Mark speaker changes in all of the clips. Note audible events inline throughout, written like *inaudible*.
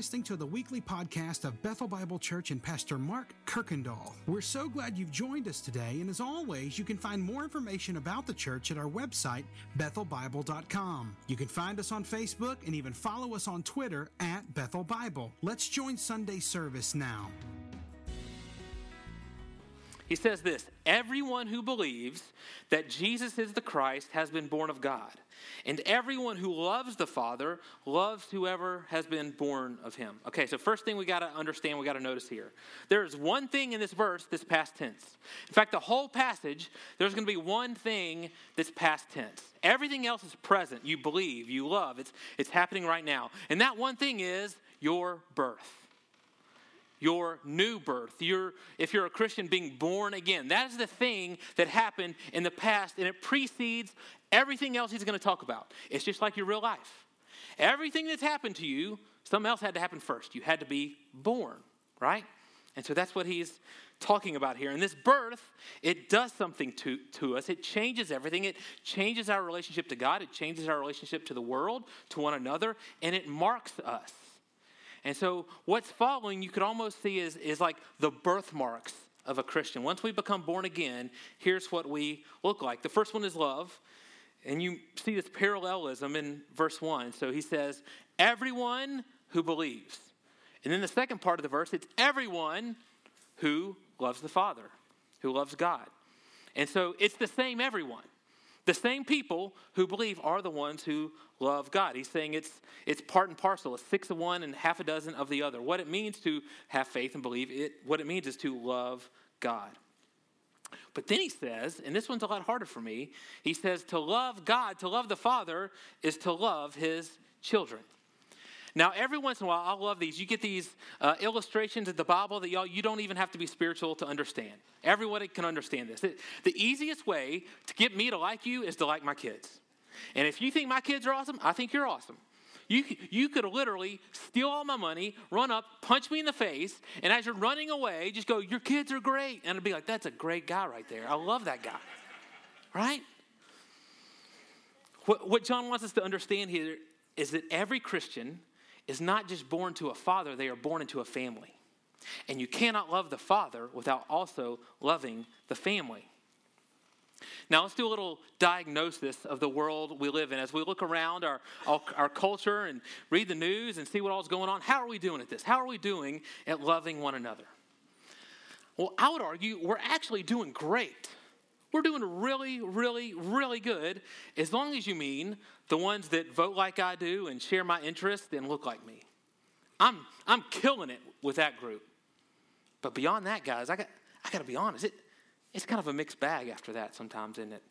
Speaker 1: listening to the weekly podcast of Bethel Bible Church and Pastor Mark Kirkendall. We're so glad you've joined us today, and as always, you can find more information about the church at our website, bethelbible.com. You can find us on Facebook and even follow us on Twitter at Bethel Bible. Let's join Sunday service now.
Speaker 2: He says this Everyone who believes that Jesus is the Christ has been born of God. And everyone who loves the Father loves whoever has been born of him. Okay, so first thing we got to understand, we got to notice here. There is one thing in this verse that's past tense. In fact, the whole passage, there's going to be one thing that's past tense. Everything else is present. You believe, you love. It's, it's happening right now. And that one thing is your birth your new birth. If you're a Christian, being born again. That is the thing that happened in the past, and it precedes everything else he's going to talk about. It's just like your real life. Everything that's happened to you, something else had to happen first. You had to be born, right? And so that's what he's talking about here. And this birth, it does something to, to us. It changes everything. It changes our relationship to God. It changes our relationship to the world, to one another, and it marks us. And so, what's following, you could almost see is, is like the birthmarks of a Christian. Once we become born again, here's what we look like. The first one is love. And you see this parallelism in verse 1. So he says, Everyone who believes. And then the second part of the verse, it's everyone who loves the Father, who loves God. And so it's the same everyone. The same people who believe are the ones who love God. He's saying it's, it's part and parcel. It's six of one and half a dozen of the other. What it means to have faith and believe, it, what it means is to love God. But then he says, and this one's a lot harder for me, he says to love God, to love the Father, is to love his children. Now, every once in a while, I love these. You get these uh, illustrations of the Bible that y'all you don't even have to be spiritual to understand. Everybody can understand this. It, the easiest way to get me to like you is to like my kids. And if you think my kids are awesome, I think you're awesome. You, you could literally steal all my money, run up, punch me in the face, and as you're running away, just go, Your kids are great. And I'd be like, That's a great guy right there. I love that guy. Right? What, what John wants us to understand here is that every Christian is not just born to a father, they are born into a family. And you cannot love the father without also loving the family. Now, let's do a little diagnosis of the world we live in. As we look around our, our culture and read the news and see what all's going on, how are we doing at this? How are we doing at loving one another? Well, I would argue we're actually doing great. We're doing really, really, really good as long as you mean the ones that vote like I do and share my interests and look like me. I'm, I'm killing it with that group. But beyond that, guys, I got, I got to be honest. It, it's kind of a mixed bag after that sometimes, isn't it?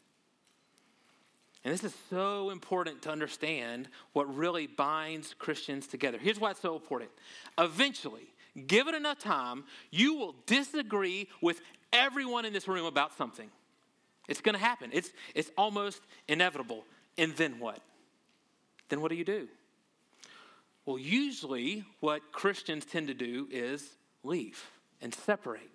Speaker 2: And this is so important to understand what really binds Christians together. Here's why it's so important. Eventually, give it enough time, you will disagree with everyone in this room about something. It's going to happen. It's, it's almost inevitable. And then what? Then what do you do? Well, usually what Christians tend to do is leave and separate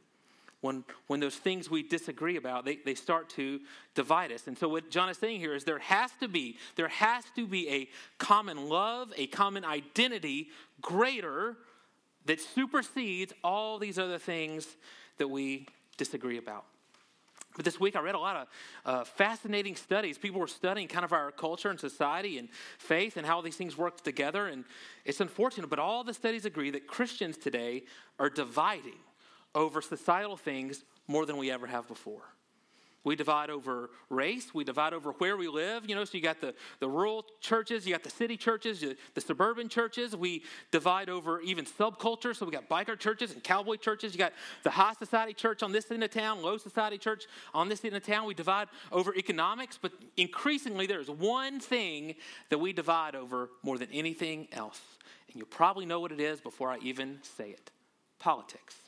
Speaker 2: when, when those things we disagree about, they, they start to divide us. And so what John is saying here is there has to be, there has to be a common love, a common identity greater that supersedes all these other things that we disagree about. But this week I read a lot of uh, fascinating studies. People were studying kind of our culture and society and faith and how these things work together. And it's unfortunate, but all the studies agree that Christians today are dividing over societal things more than we ever have before. We divide over race. We divide over where we live. You know, so you got the, the rural churches, you got the city churches, the suburban churches. We divide over even subculture. So we got biker churches and cowboy churches. You got the high society church on this end of town, low society church on this end of town. We divide over economics. But increasingly, there's one thing that we divide over more than anything else. And you probably know what it is before I even say it politics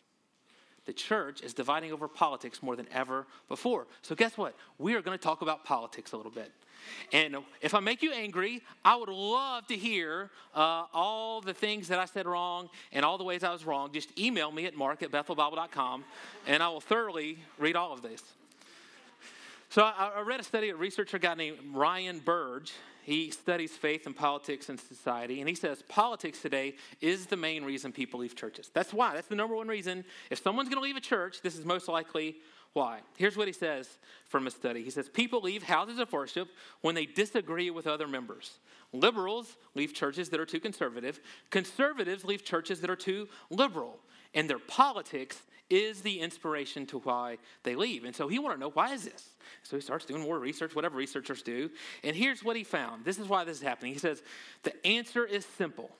Speaker 2: the church is dividing over politics more than ever before. So, guess what? We are going to talk about politics a little bit. And if I make you angry, I would love to hear uh, all the things that I said wrong and all the ways I was wrong. Just email me at mark at bethelbible.com and I will thoroughly read all of this. So I, I read a study, a researcher guy named Ryan Burge. He studies faith and politics and society, and he says politics today is the main reason people leave churches. That's why. That's the number one reason. If someone's going to leave a church, this is most likely why. Here's what he says from a study He says, People leave houses of worship when they disagree with other members. Liberals leave churches that are too conservative, conservatives leave churches that are too liberal. And their politics is the inspiration to why they leave. And so he wanted to know why is this? So he starts doing more research, whatever researchers do. And here's what he found. This is why this is happening. He says the answer is simple.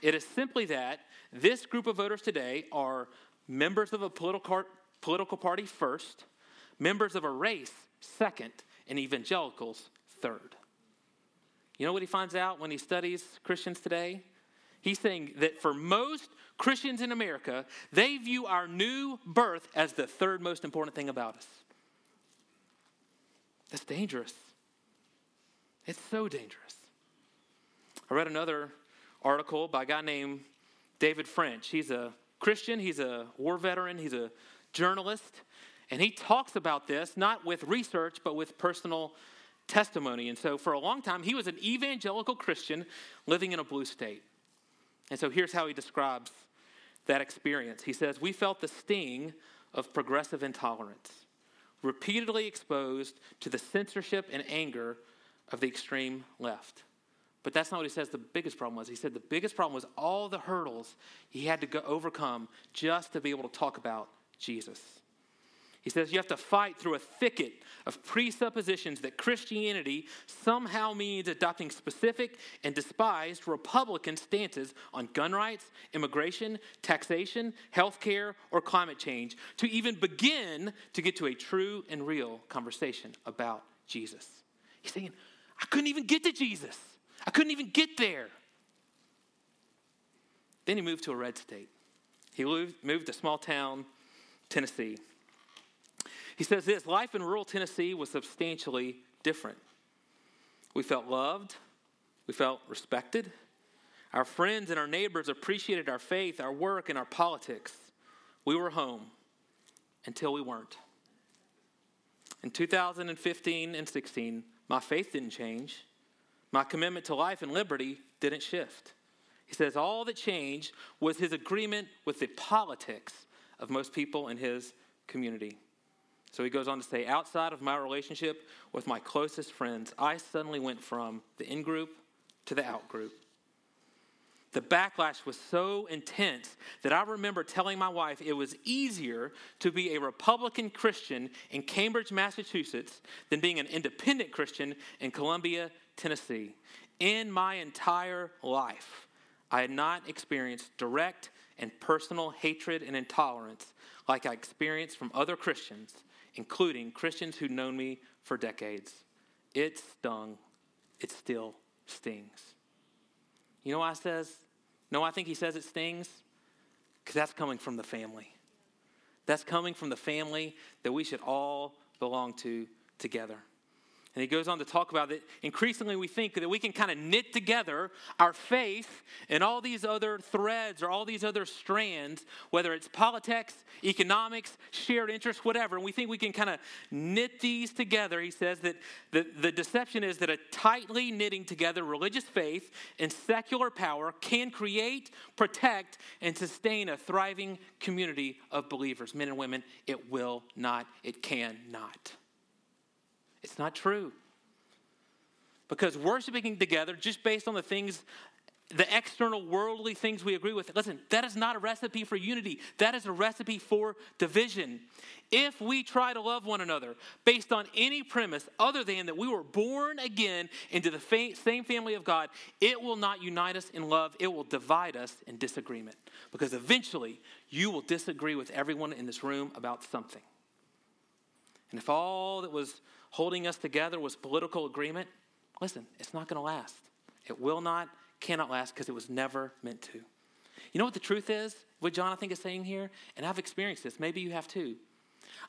Speaker 2: It is simply that this group of voters today are members of a political political party first, members of a race second, and evangelicals third. You know what he finds out when he studies Christians today? He's saying that for most Christians in America, they view our new birth as the third most important thing about us. That's dangerous. It's so dangerous. I read another article by a guy named David French. He's a Christian, he's a war veteran, he's a journalist, and he talks about this not with research, but with personal testimony. And so, for a long time, he was an evangelical Christian living in a blue state. And so, here's how he describes that experience. He says, We felt the sting of progressive intolerance, repeatedly exposed to the censorship and anger of the extreme left. But that's not what he says the biggest problem was. He said the biggest problem was all the hurdles he had to go overcome just to be able to talk about Jesus. He says you have to fight through a thicket of presuppositions that Christianity somehow means adopting specific and despised Republican stances on gun rights, immigration, taxation, healthcare, or climate change to even begin to get to a true and real conversation about Jesus. He's saying, I couldn't even get to Jesus. I couldn't even get there. Then he moved to a red state. He moved, to a small town Tennessee. He says this life in rural Tennessee was substantially different. We felt loved, we felt respected. Our friends and our neighbors appreciated our faith, our work, and our politics. We were home until we weren't. In 2015 and 16, my faith didn't change. My commitment to life and liberty didn't shift. He says all that changed was his agreement with the politics of most people in his community. So he goes on to say, outside of my relationship with my closest friends, I suddenly went from the in group to the out group. The backlash was so intense that I remember telling my wife it was easier to be a Republican Christian in Cambridge, Massachusetts, than being an independent Christian in Columbia, Tennessee. In my entire life, I had not experienced direct and personal hatred and intolerance like I experienced from other Christians, including Christians who'd known me for decades. It stung. It still stings. You know why I says? No, I think he says it stings? Because that's coming from the family. That's coming from the family that we should all belong to together. And he goes on to talk about that increasingly we think that we can kind of knit together our faith and all these other threads or all these other strands, whether it's politics, economics, shared interests, whatever. And we think we can kind of knit these together. He says that the, the deception is that a tightly knitting together religious faith and secular power can create, protect, and sustain a thriving community of believers, men and women. It will not, it cannot. It's not true. Because worshiping together just based on the things, the external worldly things we agree with, listen, that is not a recipe for unity. That is a recipe for division. If we try to love one another based on any premise other than that we were born again into the fa- same family of God, it will not unite us in love. It will divide us in disagreement. Because eventually you will disagree with everyone in this room about something. And if all that was holding us together was political agreement, listen, it's not going to last. It will not, cannot last because it was never meant to. You know what the truth is? What Jonathan is saying here? And I've experienced this. Maybe you have too.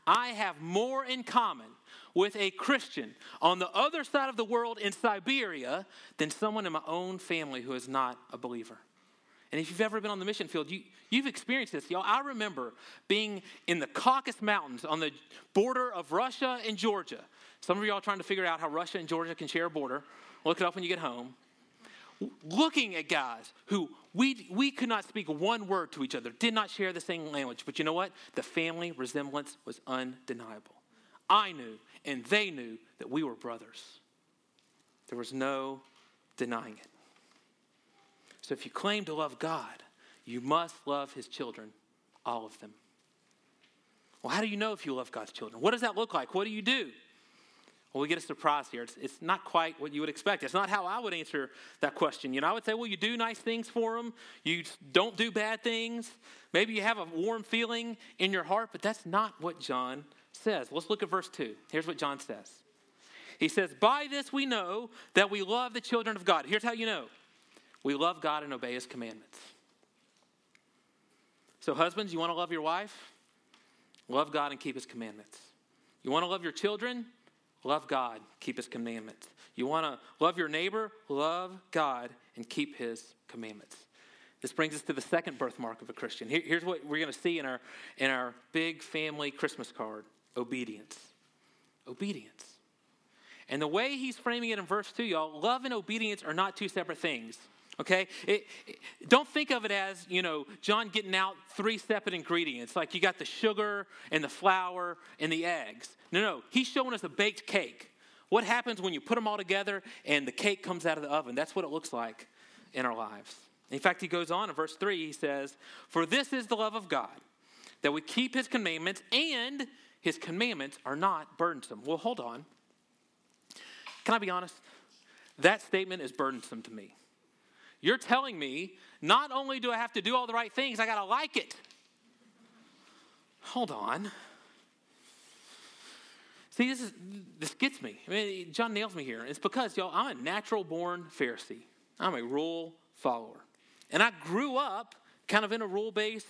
Speaker 2: I have more in common with a Christian on the other side of the world in Siberia than someone in my own family who is not a believer. And if you've ever been on the mission field, you, you've experienced this. Y'all, I remember being in the Caucasus Mountains on the border of Russia and Georgia. Some of y'all trying to figure out how Russia and Georgia can share a border, Look it up when you get home. Looking at guys who we, we could not speak one word to each other, did not share the same language, but you know what? The family resemblance was undeniable. I knew, and they knew that we were brothers. There was no denying it. So if you claim to love God, you must love his children, all of them. Well, how do you know if you love God's children? What does that look like? What do you do? Well, we get a surprise here. It's, it's not quite what you would expect. It's not how I would answer that question. You know, I would say, well, you do nice things for them. You don't do bad things. Maybe you have a warm feeling in your heart, but that's not what John says. Let's look at verse 2. Here's what John says. He says, By this we know that we love the children of God. Here's how you know we love God and obey his commandments. So, husbands, you want to love your wife? Love God and keep his commandments. You want to love your children? Love God, keep his commandments. You want to love your neighbor? Love God and keep his commandments. This brings us to the second birthmark of a Christian. Here, here's what we're going to see in our, in our big family Christmas card obedience. Obedience. And the way he's framing it in verse 2, y'all, love and obedience are not two separate things. Okay? It, it, don't think of it as, you know, John getting out three separate ingredients. Like you got the sugar and the flour and the eggs. No, no. He's showing us a baked cake. What happens when you put them all together and the cake comes out of the oven? That's what it looks like in our lives. In fact, he goes on in verse 3, he says, For this is the love of God, that we keep his commandments, and his commandments are not burdensome. Well, hold on. Can I be honest? That statement is burdensome to me. You're telling me not only do I have to do all the right things, I got to like it. Hold on. See, this is this gets me. I mean, John nails me here. It's because y'all, I'm a natural born Pharisee. I'm a rule follower. And I grew up kind of in a rule based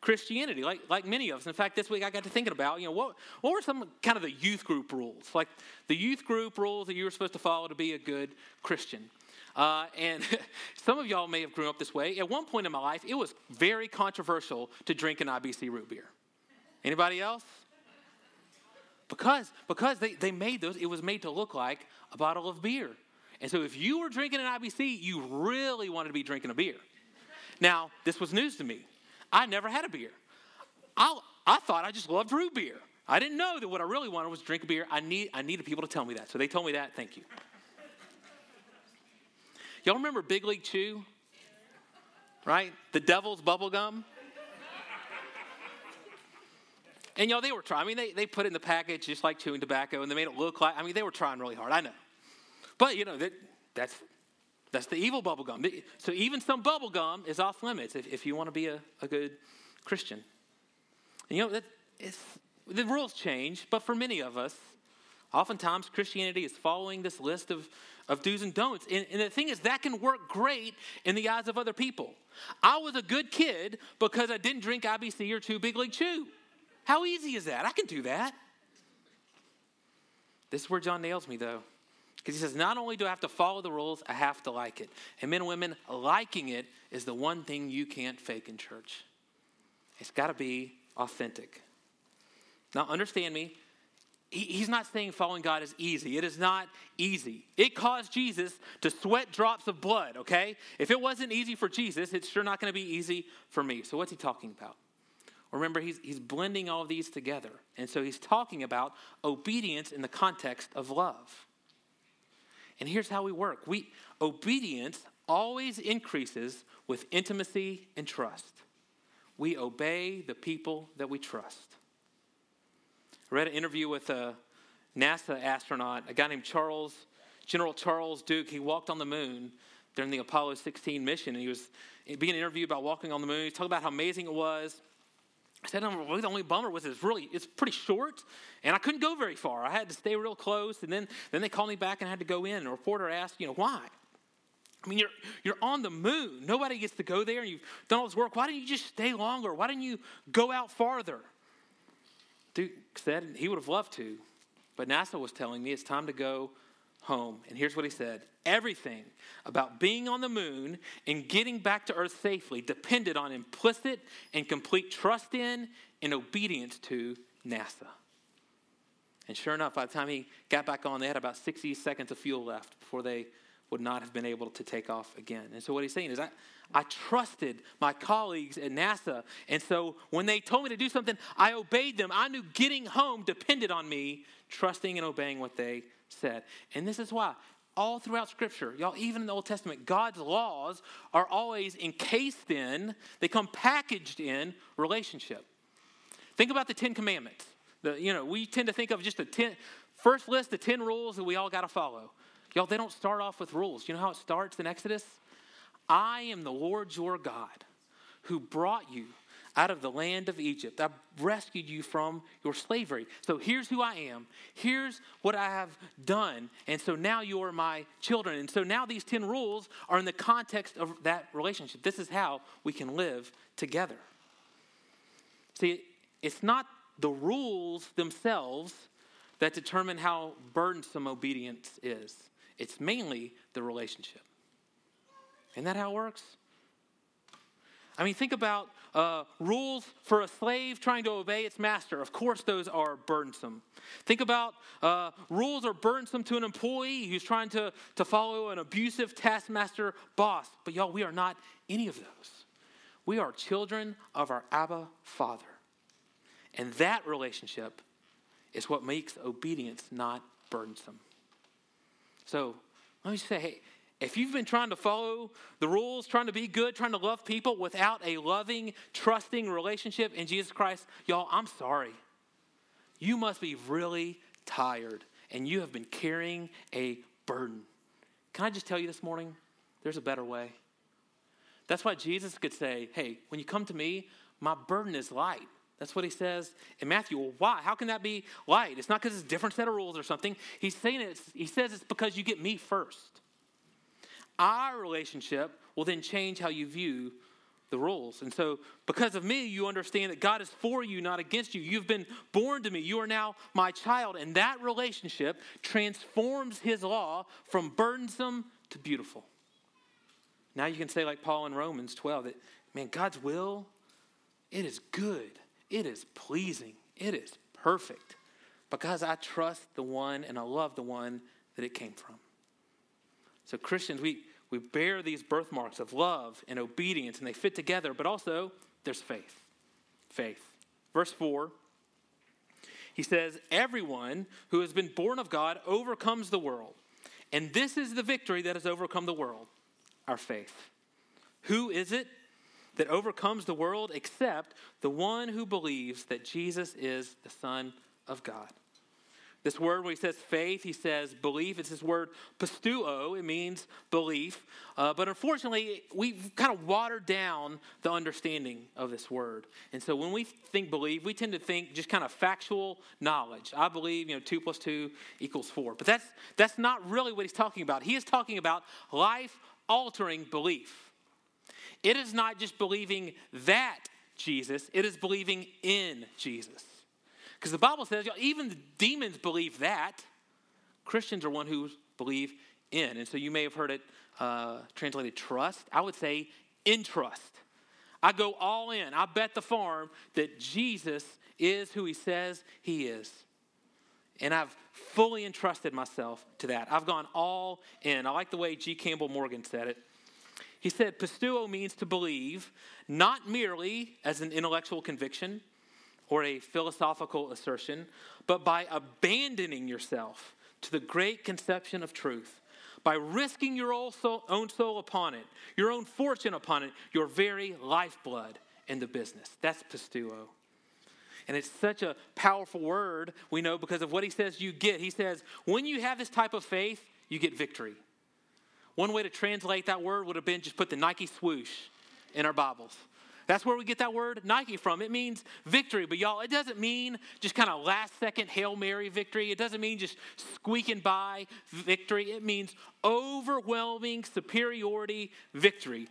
Speaker 2: Christianity, like, like many of us. In fact, this week I got to thinking about, you know, what, what were some kind of the youth group rules? Like the youth group rules that you were supposed to follow to be a good Christian. Uh, and *laughs* some of y'all may have grown up this way. At one point in my life, it was very controversial to drink an IBC root beer. Anybody else? Because, because they, they made those, it was made to look like a bottle of beer. And so if you were drinking an IBC, you really wanted to be drinking a beer. Now, this was news to me. I never had a beer. I, I thought I just loved root beer. I didn't know that what I really wanted was drink a beer. I, need, I needed people to tell me that. So they told me that. Thank you. Y'all remember Big League Chew? Right? The devil's bubble gum? And y'all, they were trying. I mean, they, they put it in the package just like chewing tobacco, and they made it look like. I mean, they were trying really hard. I know, but you know that that's that's the evil bubble gum. So even some bubble gum is off limits if, if you want to be a, a good Christian. And you know that the rules change, but for many of us, oftentimes Christianity is following this list of of do's and don'ts. And, and, the thing is, that can work great in the eyes of other people. I was a good kid because I didn't drink IBC or Chew Big League Chew. How easy is that? I can do that. This is where John nails me, though. Because he says, not only do I have to follow the rules, I have to like it. And men and women, liking it is the one thing you can't fake in church. It's got to be authentic. Now, understand me, he's not saying following God is easy. It is not easy. It caused Jesus to sweat drops of blood, okay? If it wasn't easy for Jesus, it's sure not going to be easy for me. So, what's he talking about? Remember, he's, he's blending all of these together. And so, he's talking about obedience in the context of love. And here's how we work we, obedience always increases with intimacy and trust. We obey the people that we trust. Read an interview with a NASA astronaut, a guy named Charles, General Charles Duke. He walked on the moon during the Apollo 16 mission, and he was being interviewed about walking on the moon. He talked about how amazing it was. I said, oh, well, the only bummer was it's really, it's pretty short, and I couldn't go very far. I had to stay real close, and then, then they called me back and I had to go in. And a reporter asked, you know, why? I mean, you're, you're on the moon. Nobody gets to go there, and you've done all this work. Why didn't you just stay longer? Why didn't you go out farther? Duke said he would have loved to, but NASA was telling me it's time to go home. And here's what he said Everything about being on the moon and getting back to Earth safely depended on implicit and complete trust in and obedience to NASA. And sure enough, by the time he got back on, they had about 60 seconds of fuel left before they would not have been able to take off again. And so what he's saying is, I, I trusted my colleagues at NASA. And so when they told me to do something, I obeyed them. I knew getting home depended on me trusting and obeying what they said. And this is why all throughout Scripture, y'all, even in the Old Testament, God's laws are always encased in, they come packaged in relationship. Think about the Ten Commandments. The, you know, we tend to think of just the ten, first list of 10 rules that we all got to follow. Y'all, they don't start off with rules. You know how it starts in Exodus? I am the Lord your God who brought you out of the land of Egypt. I rescued you from your slavery. So here's who I am. Here's what I have done. And so now you are my children. And so now these 10 rules are in the context of that relationship. This is how we can live together. See, it's not the rules themselves that determine how burdensome obedience is, it's mainly the relationship. Isn't that how it works? I mean, think about uh, rules for a slave trying to obey its master. Of course, those are burdensome. Think about uh, rules are burdensome to an employee who's trying to, to follow an abusive taskmaster boss. But y'all, we are not any of those. We are children of our Abba Father. And that relationship is what makes obedience not burdensome. So let me say, if you've been trying to follow the rules, trying to be good, trying to love people without a loving, trusting relationship in Jesus Christ, y'all, I'm sorry. You must be really tired and you have been carrying a burden. Can I just tell you this morning? There's a better way. That's why Jesus could say, Hey, when you come to me, my burden is light. That's what he says in Matthew. Well, why? How can that be light? It's not because it's a different set of rules or something. He's saying it, he says it's because you get me first. Our relationship will then change how you view the rules. And so, because of me, you understand that God is for you, not against you. You've been born to me. You are now my child. And that relationship transforms his law from burdensome to beautiful. Now you can say, like Paul in Romans 12, that, man, God's will, it is good, it is pleasing, it is perfect because I trust the one and I love the one that it came from. So, Christians, we, we bear these birthmarks of love and obedience, and they fit together, but also there's faith. Faith. Verse 4, he says, Everyone who has been born of God overcomes the world. And this is the victory that has overcome the world our faith. Who is it that overcomes the world except the one who believes that Jesus is the Son of God? This word, when he says faith, he says belief. It's this word pisteuo. It means belief. Uh, but unfortunately, we've kind of watered down the understanding of this word. And so when we think believe, we tend to think just kind of factual knowledge. I believe, you know, two plus two equals four. But that's, that's not really what he's talking about. He is talking about life altering belief. It is not just believing that Jesus, it is believing in Jesus. Because the Bible says even the demons believe that. Christians are one who believe in. And so you may have heard it uh, translated trust. I would say in trust. I go all in. I bet the farm that Jesus is who he says he is. And I've fully entrusted myself to that. I've gone all in. I like the way G. Campbell Morgan said it. He said, Pisteuo means to believe, not merely as an intellectual conviction, or a philosophical assertion, but by abandoning yourself to the great conception of truth, by risking your own soul, upon it, your own fortune upon it, your very lifeblood in the business. That's pisteuo. And it's such a powerful word, we know, because of what he says you get. He says, when you have this type of faith, you get victory. One way to translate that word would have been just put the Nike swoosh in our Bibles. That's where we get that word Nike from. It means victory. But y'all, it doesn't mean just kind of last second Hail Mary victory. It doesn't mean just squeaking by victory. It means overwhelming superiority victory,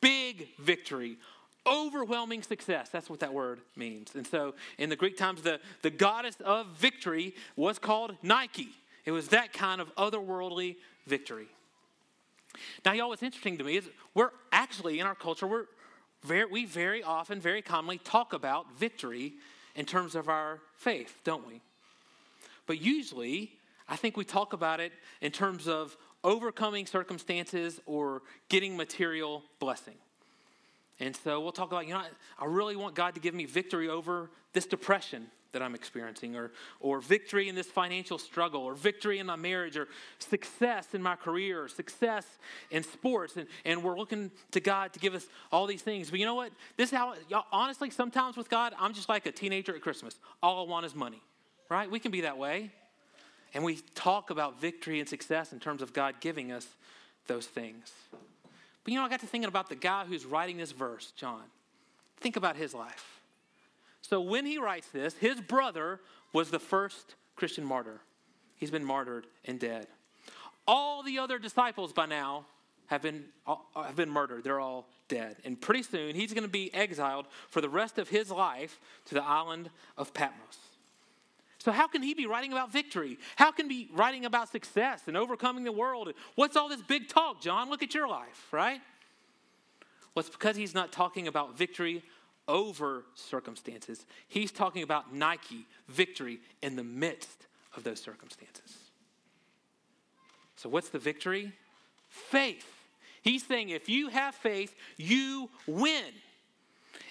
Speaker 2: big victory, overwhelming success. That's what that word means. And so in the Greek times, the, the goddess of victory was called Nike. It was that kind of otherworldly victory. Now, y'all, what's interesting to me is we're actually in our culture, we're, very, we very often, very commonly talk about victory in terms of our faith, don't we? But usually, I think we talk about it in terms of overcoming circumstances or getting material blessing. And so we'll talk about, you know, I really want God to give me victory over this depression that I'm experiencing, or, or victory in this financial struggle, or victory in my marriage, or success in my career, or success in sports. And, and we're looking to God to give us all these things. But you know what? This is how, honestly, sometimes with God, I'm just like a teenager at Christmas. All I want is money, right? We can be that way. And we talk about victory and success in terms of God giving us those things. But you know, I got to thinking about the guy who's writing this verse, John. Think about his life. So when he writes this, his brother was the first Christian martyr. He's been martyred and dead. All the other disciples by now have been, uh, have been murdered. They're all dead. And pretty soon he's going to be exiled for the rest of his life to the island of Patmos. So, how can he be writing about victory? How can he be writing about success and overcoming the world? What's all this big talk, John? Look at your life, right? Well, it's because he's not talking about victory over circumstances. He's talking about Nike, victory in the midst of those circumstances. So, what's the victory? Faith. He's saying if you have faith, you win.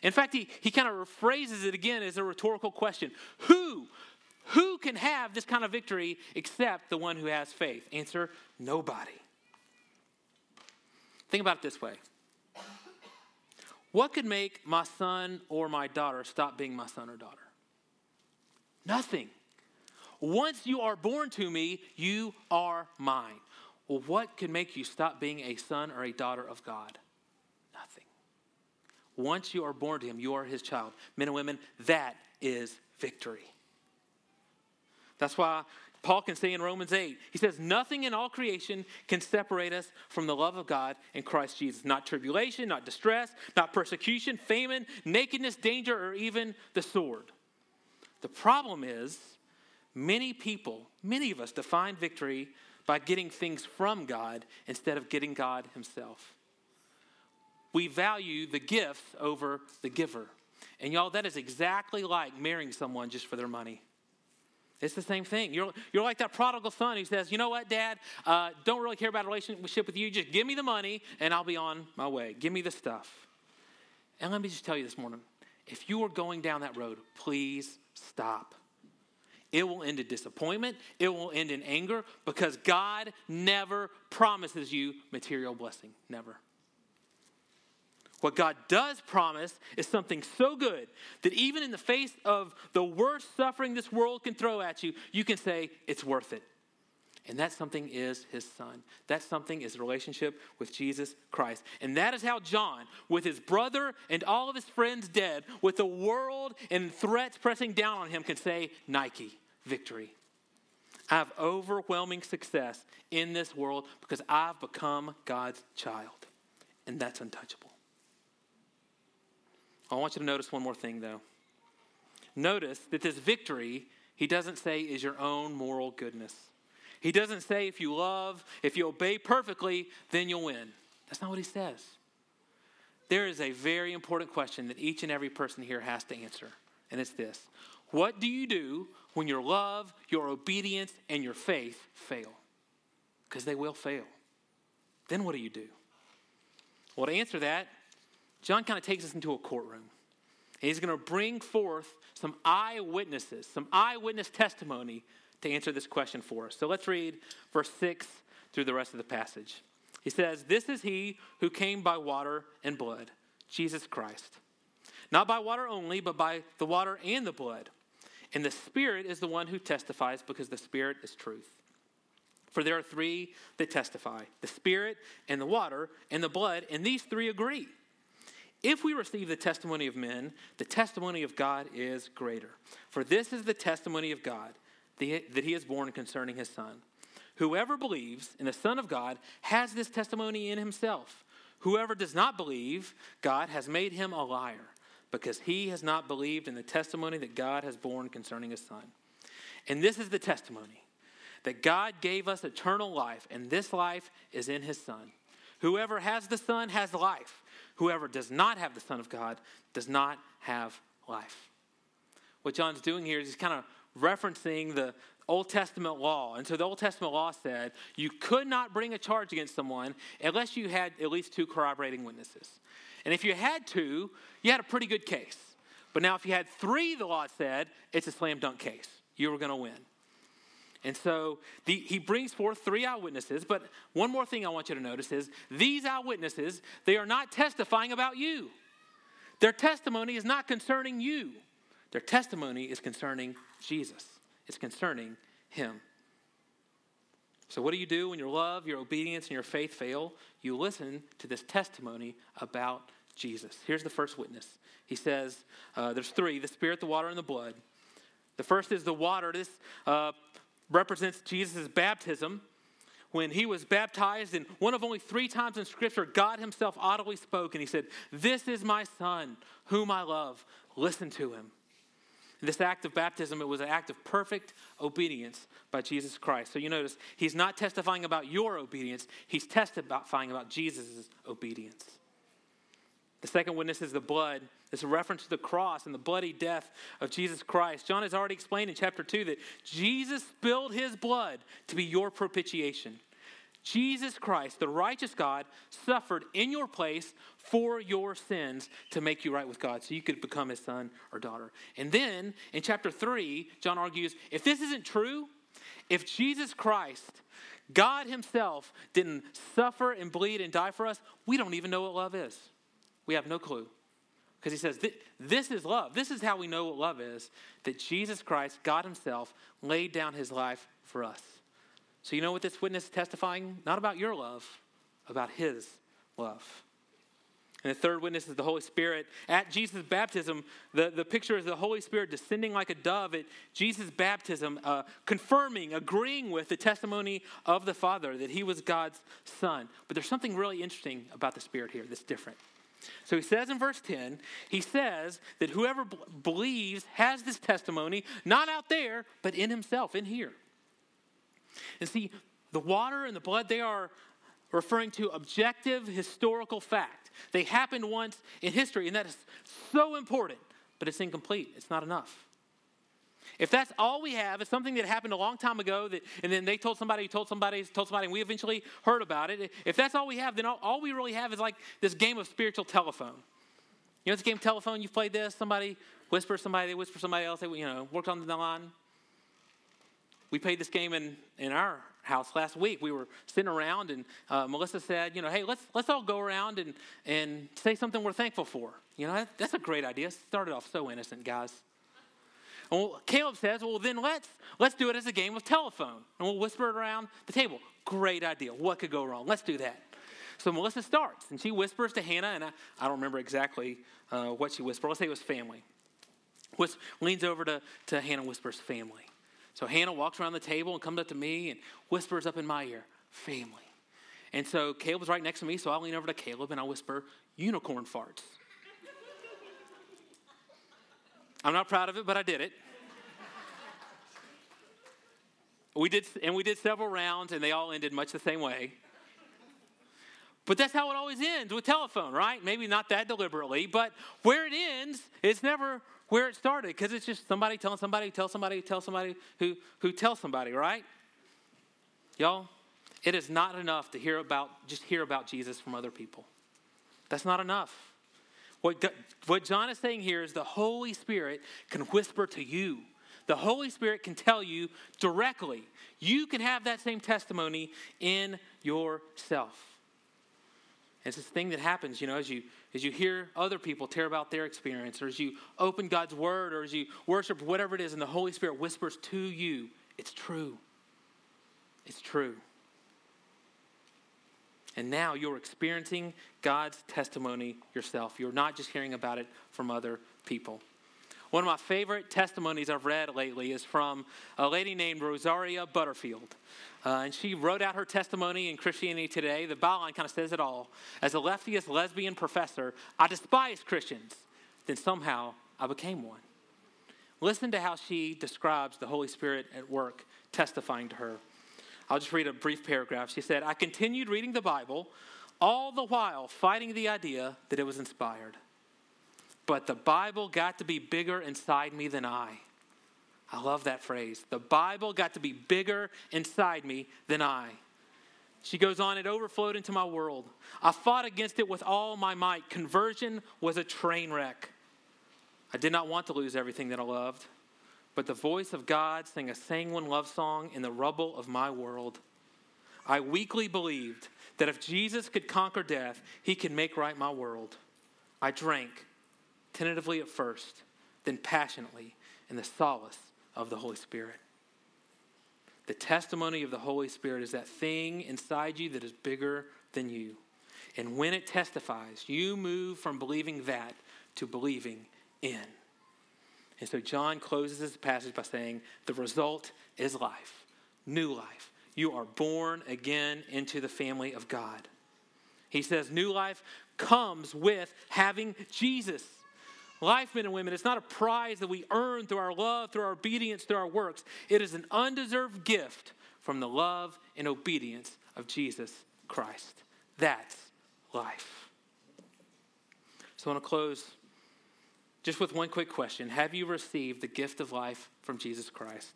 Speaker 2: In fact, he, he kind of rephrases it again as a rhetorical question Who? Who can have this kind of victory except the one who has faith? Answer nobody. Think about it this way what could make my son or my daughter stop being my son or daughter? Nothing. Once you are born to me, you are mine. Well, what could make you stop being a son or a daughter of God? Nothing. Once you are born to him, you are his child. Men and women, that is victory. That's why Paul can say in Romans 8, he says, Nothing in all creation can separate us from the love of God in Christ Jesus. Not tribulation, not distress, not persecution, famine, nakedness, danger, or even the sword. The problem is, many people, many of us, define victory by getting things from God instead of getting God Himself. We value the gifts over the giver. And y'all, that is exactly like marrying someone just for their money. It's the same thing. You're, you're like that prodigal son who says, You know what, dad? Uh, don't really care about a relationship with you. Just give me the money and I'll be on my way. Give me the stuff. And let me just tell you this morning if you are going down that road, please stop. It will end in disappointment, it will end in anger because God never promises you material blessing. Never. What God does promise is something so good that even in the face of the worst suffering this world can throw at you, you can say, it's worth it. And that something is his son. That something is relationship with Jesus Christ. And that is how John, with his brother and all of his friends dead, with the world and threats pressing down on him, can say, Nike, victory. I have overwhelming success in this world because I've become God's child. And that's untouchable. I want you to notice one more thing, though. Notice that this victory, he doesn't say, is your own moral goodness. He doesn't say, if you love, if you obey perfectly, then you'll win. That's not what he says. There is a very important question that each and every person here has to answer, and it's this What do you do when your love, your obedience, and your faith fail? Because they will fail. Then what do you do? Well, to answer that, John kind of takes us into a courtroom. And he's going to bring forth some eyewitnesses, some eyewitness testimony to answer this question for us. So let's read verse 6 through the rest of the passage. He says, This is he who came by water and blood, Jesus Christ. Not by water only, but by the water and the blood. And the Spirit is the one who testifies because the Spirit is truth. For there are three that testify the Spirit and the water and the blood, and these three agree. If we receive the testimony of men, the testimony of God is greater. For this is the testimony of God that he is borne concerning his Son. Whoever believes in the Son of God has this testimony in himself. Whoever does not believe God has made him a liar, because he has not believed in the testimony that God has borne concerning his Son. And this is the testimony that God gave us eternal life, and this life is in his Son. Whoever has the Son has life. Whoever does not have the Son of God does not have life. What John's doing here is he's kind of referencing the Old Testament law. And so the Old Testament law said you could not bring a charge against someone unless you had at least two corroborating witnesses. And if you had two, you had a pretty good case. But now, if you had three, the law said, it's a slam dunk case. You were going to win. And so the, he brings forth three eyewitnesses. But one more thing I want you to notice is these eyewitnesses, they are not testifying about you. Their testimony is not concerning you, their testimony is concerning Jesus, it's concerning Him. So, what do you do when your love, your obedience, and your faith fail? You listen to this testimony about Jesus. Here's the first witness. He says, uh, There's three the Spirit, the water, and the blood. The first is the water. This uh, represents Jesus' baptism when he was baptized, and one of only three times in Scripture, God Himself audibly spoke, and He said, This is my Son, whom I love. Listen to Him. this act of baptism, it was an act of perfect obedience by Jesus Christ. So you notice, He's not testifying about your obedience, He's testifying about Jesus' obedience. The second witness is the blood. It's a reference to the cross and the bloody death of Jesus Christ. John has already explained in chapter 2 that Jesus spilled his blood to be your propitiation. Jesus Christ, the righteous God, suffered in your place for your sins to make you right with God so you could become his son or daughter. And then in chapter 3, John argues if this isn't true, if Jesus Christ, God himself, didn't suffer and bleed and die for us, we don't even know what love is. We have no clue. Because he says, This is love. This is how we know what love is that Jesus Christ, God Himself, laid down His life for us. So, you know what this witness is testifying? Not about your love, about His love. And the third witness is the Holy Spirit. At Jesus' baptism, the, the picture is the Holy Spirit descending like a dove at Jesus' baptism, uh, confirming, agreeing with the testimony of the Father that he was God's Son. But there's something really interesting about the Spirit here that's different. So he says in verse 10, he says that whoever b- believes has this testimony, not out there, but in himself, in here. And see, the water and the blood, they are referring to objective historical fact. They happened once in history, and that is so important, but it's incomplete. It's not enough. If that's all we have, it's something that happened a long time ago, that, and then they told somebody, told somebody, told somebody, and we eventually heard about it. If that's all we have, then all, all we really have is like this game of spiritual telephone. You know this game telephone? You've played this? Somebody whispers somebody, they whisper somebody else, they, you know, worked on the line. We played this game in, in our house last week. We were sitting around, and uh, Melissa said, you know, hey, let's, let's all go around and, and say something we're thankful for. You know, that, that's a great idea. Started off so innocent, guys. Well, Caleb says, well, then let's, let's do it as a game of telephone. And we'll whisper it around the table. Great idea. What could go wrong? Let's do that. So Melissa starts, and she whispers to Hannah, and I, I don't remember exactly uh, what she whispered. Let's say it was family. Whis- leans over to, to Hannah whispers, family. So Hannah walks around the table and comes up to me and whispers up in my ear, family. And so Caleb's right next to me, so I lean over to Caleb and I whisper, unicorn farts. I'm not proud of it, but I did it. We did, and we did several rounds, and they all ended much the same way. But that's how it always ends with telephone, right? Maybe not that deliberately, but where it ends, it's never where it started because it's just somebody telling somebody, tell somebody, tell somebody who, who tells somebody, right? Y'all, it is not enough to hear about, just hear about Jesus from other people. That's not enough. What, what John is saying here is the Holy Spirit can whisper to you. The Holy Spirit can tell you directly. You can have that same testimony in yourself. It's this thing that happens, you know, as you as you hear other people tear about their experience, or as you open God's word, or as you worship, whatever it is, and the Holy Spirit whispers to you, it's true. It's true. And now you're experiencing God's testimony yourself. You're not just hearing about it from other people. One of my favorite testimonies I've read lately is from a lady named Rosaria Butterfield. Uh, and she wrote out her testimony in Christianity Today. The byline kind of says it all. As a leftiest lesbian professor, I despised Christians. Then somehow I became one. Listen to how she describes the Holy Spirit at work, testifying to her. I'll just read a brief paragraph. She said, I continued reading the Bible, all the while fighting the idea that it was inspired. But the Bible got to be bigger inside me than I. I love that phrase. The Bible got to be bigger inside me than I. She goes on, it overflowed into my world. I fought against it with all my might. Conversion was a train wreck. I did not want to lose everything that I loved, but the voice of God sang a sanguine love song in the rubble of my world. I weakly believed that if Jesus could conquer death, he could make right my world. I drank, tentatively at first, then passionately, in the solace of the Holy Spirit. The testimony of the Holy Spirit is that thing inside you that is bigger than you. And when it testifies, you move from believing that to believing in. And so John closes this passage by saying, The result is life, new life. You are born again into the family of God. He says, New life comes with having Jesus. Life, men and women, it's not a prize that we earn through our love, through our obedience, through our works. It is an undeserved gift from the love and obedience of Jesus Christ. That's life. So I want to close just with one quick question Have you received the gift of life from Jesus Christ?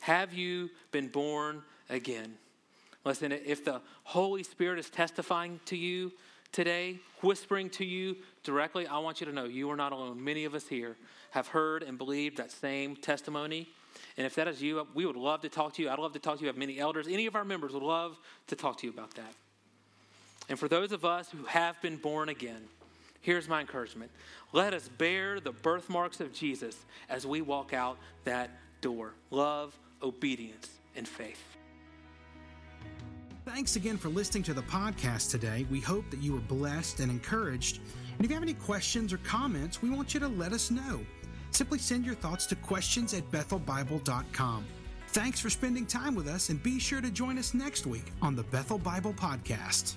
Speaker 2: Have you been born again? Listen, if the Holy Spirit is testifying to you today, whispering to you directly, I want you to know you are not alone. Many of us here have heard and believed that same testimony. And if that is you, we would love to talk to you. I'd love to talk to you. We have many elders. Any of our members would love to talk to you about that. And for those of us who have been born again, here's my encouragement. Let us bear the birthmarks of Jesus as we walk out that door love, obedience, and faith.
Speaker 1: Thanks again for listening to the podcast today. We hope that you were blessed and encouraged. And if you have any questions or comments, we want you to let us know. Simply send your thoughts to questions at bethelbible.com. Thanks for spending time with us, and be sure to join us next week on the Bethel Bible Podcast.